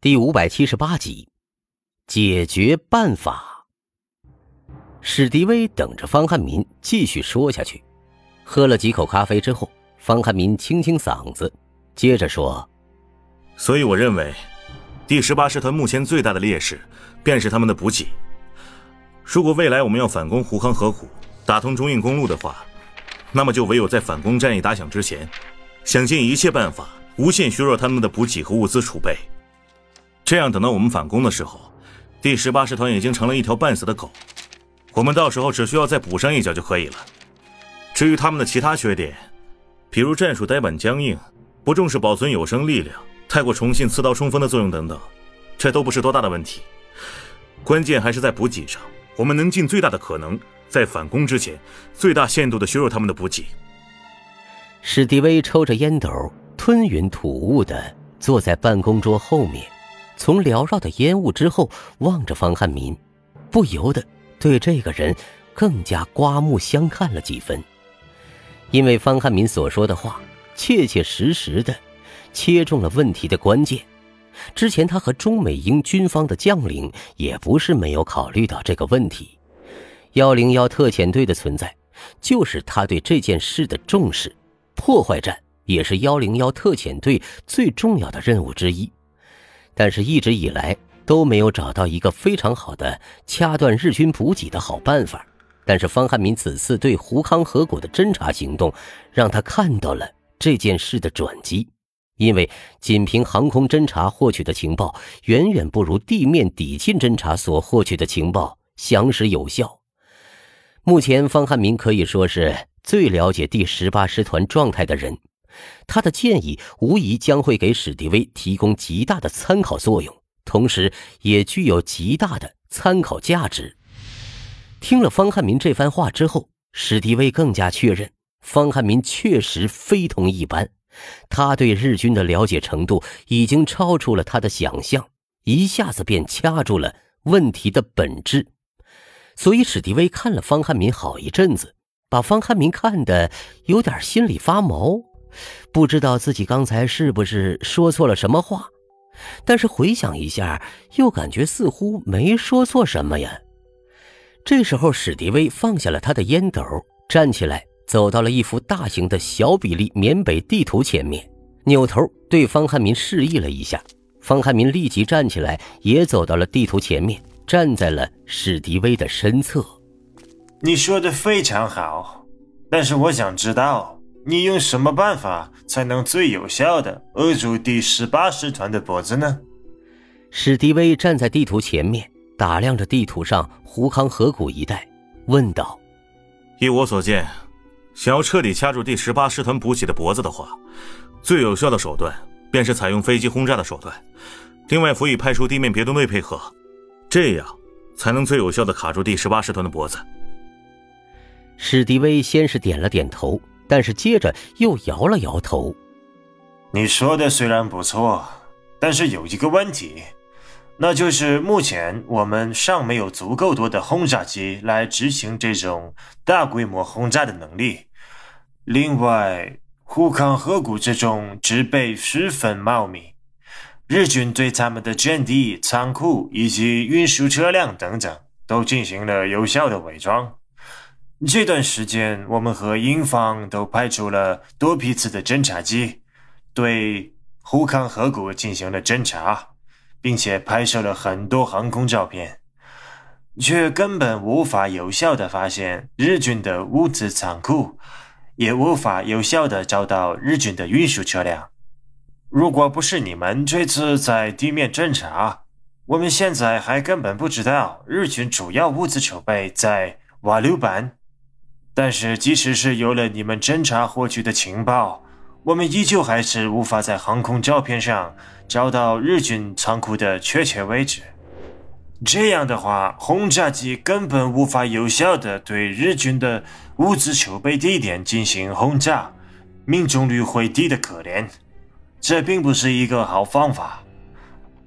第五百七十八集，解决办法。史迪威等着方汉民继续说下去。喝了几口咖啡之后，方汉民清清嗓子，接着说：“所以我认为，第十八师团目前最大的劣势，便是他们的补给。如果未来我们要反攻胡康河谷，打通中印公路的话，那么就唯有在反攻战役打响之前，想尽一切办法，无限削弱他们的补给和物资储备。”这样，等到我们反攻的时候，第十八师团已经成了一条半死的狗，我们到时候只需要再补上一脚就可以了。至于他们的其他缺点，比如战术呆板僵硬、不重视保存有生力量、太过崇信刺刀冲锋的作用等等，这都不是多大的问题。关键还是在补给上，我们能尽最大的可能，在反攻之前，最大限度的削弱他们的补给。史迪威抽着烟斗，吞云吐雾的坐在办公桌后面。从缭绕的烟雾之后望着方汉民，不由得对这个人更加刮目相看了几分。因为方汉民所说的话，切切实实的切中了问题的关键。之前他和中美英军方的将领也不是没有考虑到这个问题。幺零幺特遣队的存在，就是他对这件事的重视。破坏战也是幺零幺特遣队最重要的任务之一。但是，一直以来都没有找到一个非常好的掐断日军补给的好办法。但是，方汉民此次对胡康河谷的侦察行动，让他看到了这件事的转机。因为仅凭航空侦察获取的情报，远远不如地面抵近侦察所获取的情报详实有效。目前，方汉民可以说是最了解第十八师团状态的人。他的建议无疑将会给史迪威提供极大的参考作用，同时也具有极大的参考价值。听了方汉民这番话之后，史迪威更加确认方汉民确实非同一般，他对日军的了解程度已经超出了他的想象，一下子便掐住了问题的本质。所以史迪威看了方汉民好一阵子，把方汉民看得有点心里发毛。不知道自己刚才是不是说错了什么话，但是回想一下，又感觉似乎没说错什么呀。这时候，史迪威放下了他的烟斗，站起来，走到了一幅大型的小比例缅北地图前面，扭头对方汉民示意了一下。方汉民立即站起来，也走到了地图前面，站在了史迪威的身侧。你说的非常好，但是我想知道。你用什么办法才能最有效的扼住第十八师团的脖子呢？史迪威站在地图前面，打量着地图上胡康河谷一带，问道：“依我所见，想要彻底掐住第十八师团补给的脖子的话，最有效的手段便是采用飞机轰炸的手段，另外辅以派出地面别动队配合，这样才能最有效的卡住第十八师团的脖子。”史迪威先是点了点头。但是接着又摇了摇头。你说的虽然不错，但是有一个问题，那就是目前我们尚没有足够多的轰炸机来执行这种大规模轰炸的能力。另外，胡康河谷这种植被十分茂密，日军对他们的阵地、仓库以及运输车辆等等都进行了有效的伪装。这段时间，我们和英方都派出了多批次的侦察机，对胡康河谷进行了侦察，并且拍摄了很多航空照片，却根本无法有效的发现日军的物资仓库，也无法有效的找到日军的运输车辆。如果不是你们这次在地面侦察，我们现在还根本不知道日军主要物资储备在瓦留班。但是，即使是有了你们侦查获取的情报，我们依旧还是无法在航空照片上找到日军仓库的确切位置。这样的话，轰炸机根本无法有效的对日军的物资储备地点进行轰炸，命中率会低的可怜。这并不是一个好方法。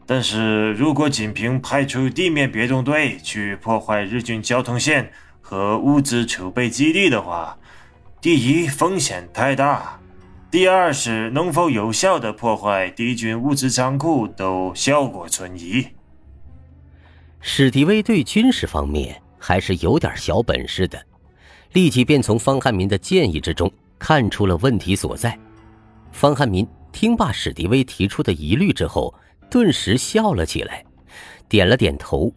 但是如果仅凭派出地面别动队去破坏日军交通线，和物资储备基地的话，第一风险太大，第二是能否有效的破坏敌军物资仓库，都效果存疑。史迪威对军事方面还是有点小本事的，立即便从方汉民的建议之中看出了问题所在。方汉民听罢史迪威提出的疑虑之后，顿时笑了起来，点了点头：“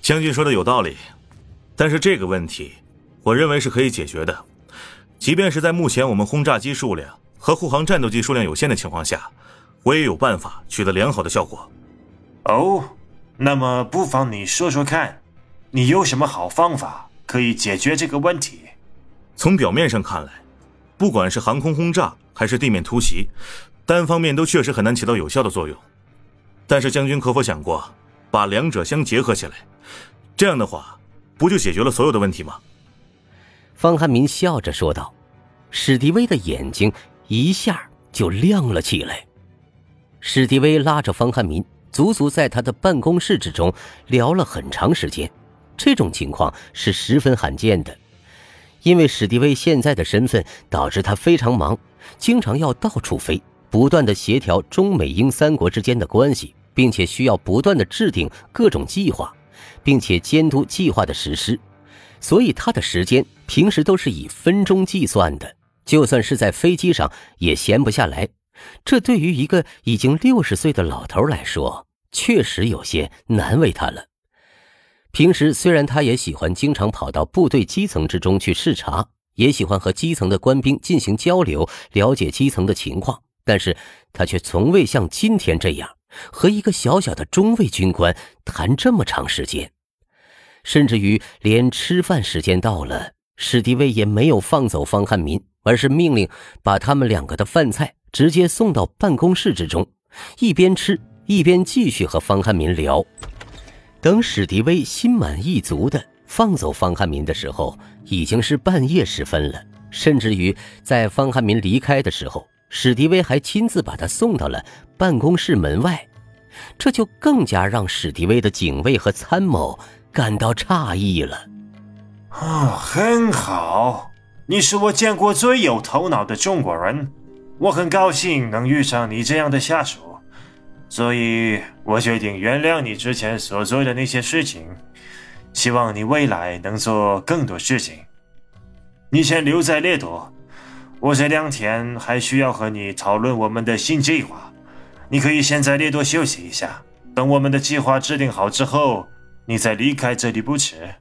将军说的有道理，但是这个问题，我认为是可以解决的。即便是在目前我们轰炸机数量和护航战斗机数量有限的情况下，我也有办法取得良好的效果。”哦，那么不妨你说说看，你有什么好方法可以解决这个问题？从表面上看来，不管是航空轰炸，还是地面突袭，单方面都确实很难起到有效的作用。但是将军可否想过，把两者相结合起来？这样的话，不就解决了所有的问题吗？方汉民笑着说道。史迪威的眼睛一下就亮了起来。史迪威拉着方汉民，足足在他的办公室之中聊了很长时间。这种情况是十分罕见的。因为史迪威现在的身份导致他非常忙，经常要到处飞，不断的协调中美英三国之间的关系，并且需要不断的制定各种计划，并且监督计划的实施，所以他的时间平时都是以分钟计算的，就算是在飞机上也闲不下来。这对于一个已经六十岁的老头来说，确实有些难为他了。平时虽然他也喜欢经常跑到部队基层之中去视察，也喜欢和基层的官兵进行交流，了解基层的情况，但是他却从未像今天这样和一个小小的中尉军官谈这么长时间，甚至于连吃饭时间到了，史迪威也没有放走方汉民，而是命令把他们两个的饭菜直接送到办公室之中，一边吃一边继续和方汉民聊。等史迪威心满意足的放走方汉民的时候，已经是半夜时分了。甚至于在方汉民离开的时候，史迪威还亲自把他送到了办公室门外，这就更加让史迪威的警卫和参谋感到诧异了。啊，很好，你是我见过最有头脑的中国人，我很高兴能遇上你这样的下属。所以我决定原谅你之前所做的那些事情，希望你未来能做更多事情。你先留在列多，我这两天还需要和你讨论我们的新计划。你可以先在列多休息一下，等我们的计划制定好之后，你再离开这里不迟。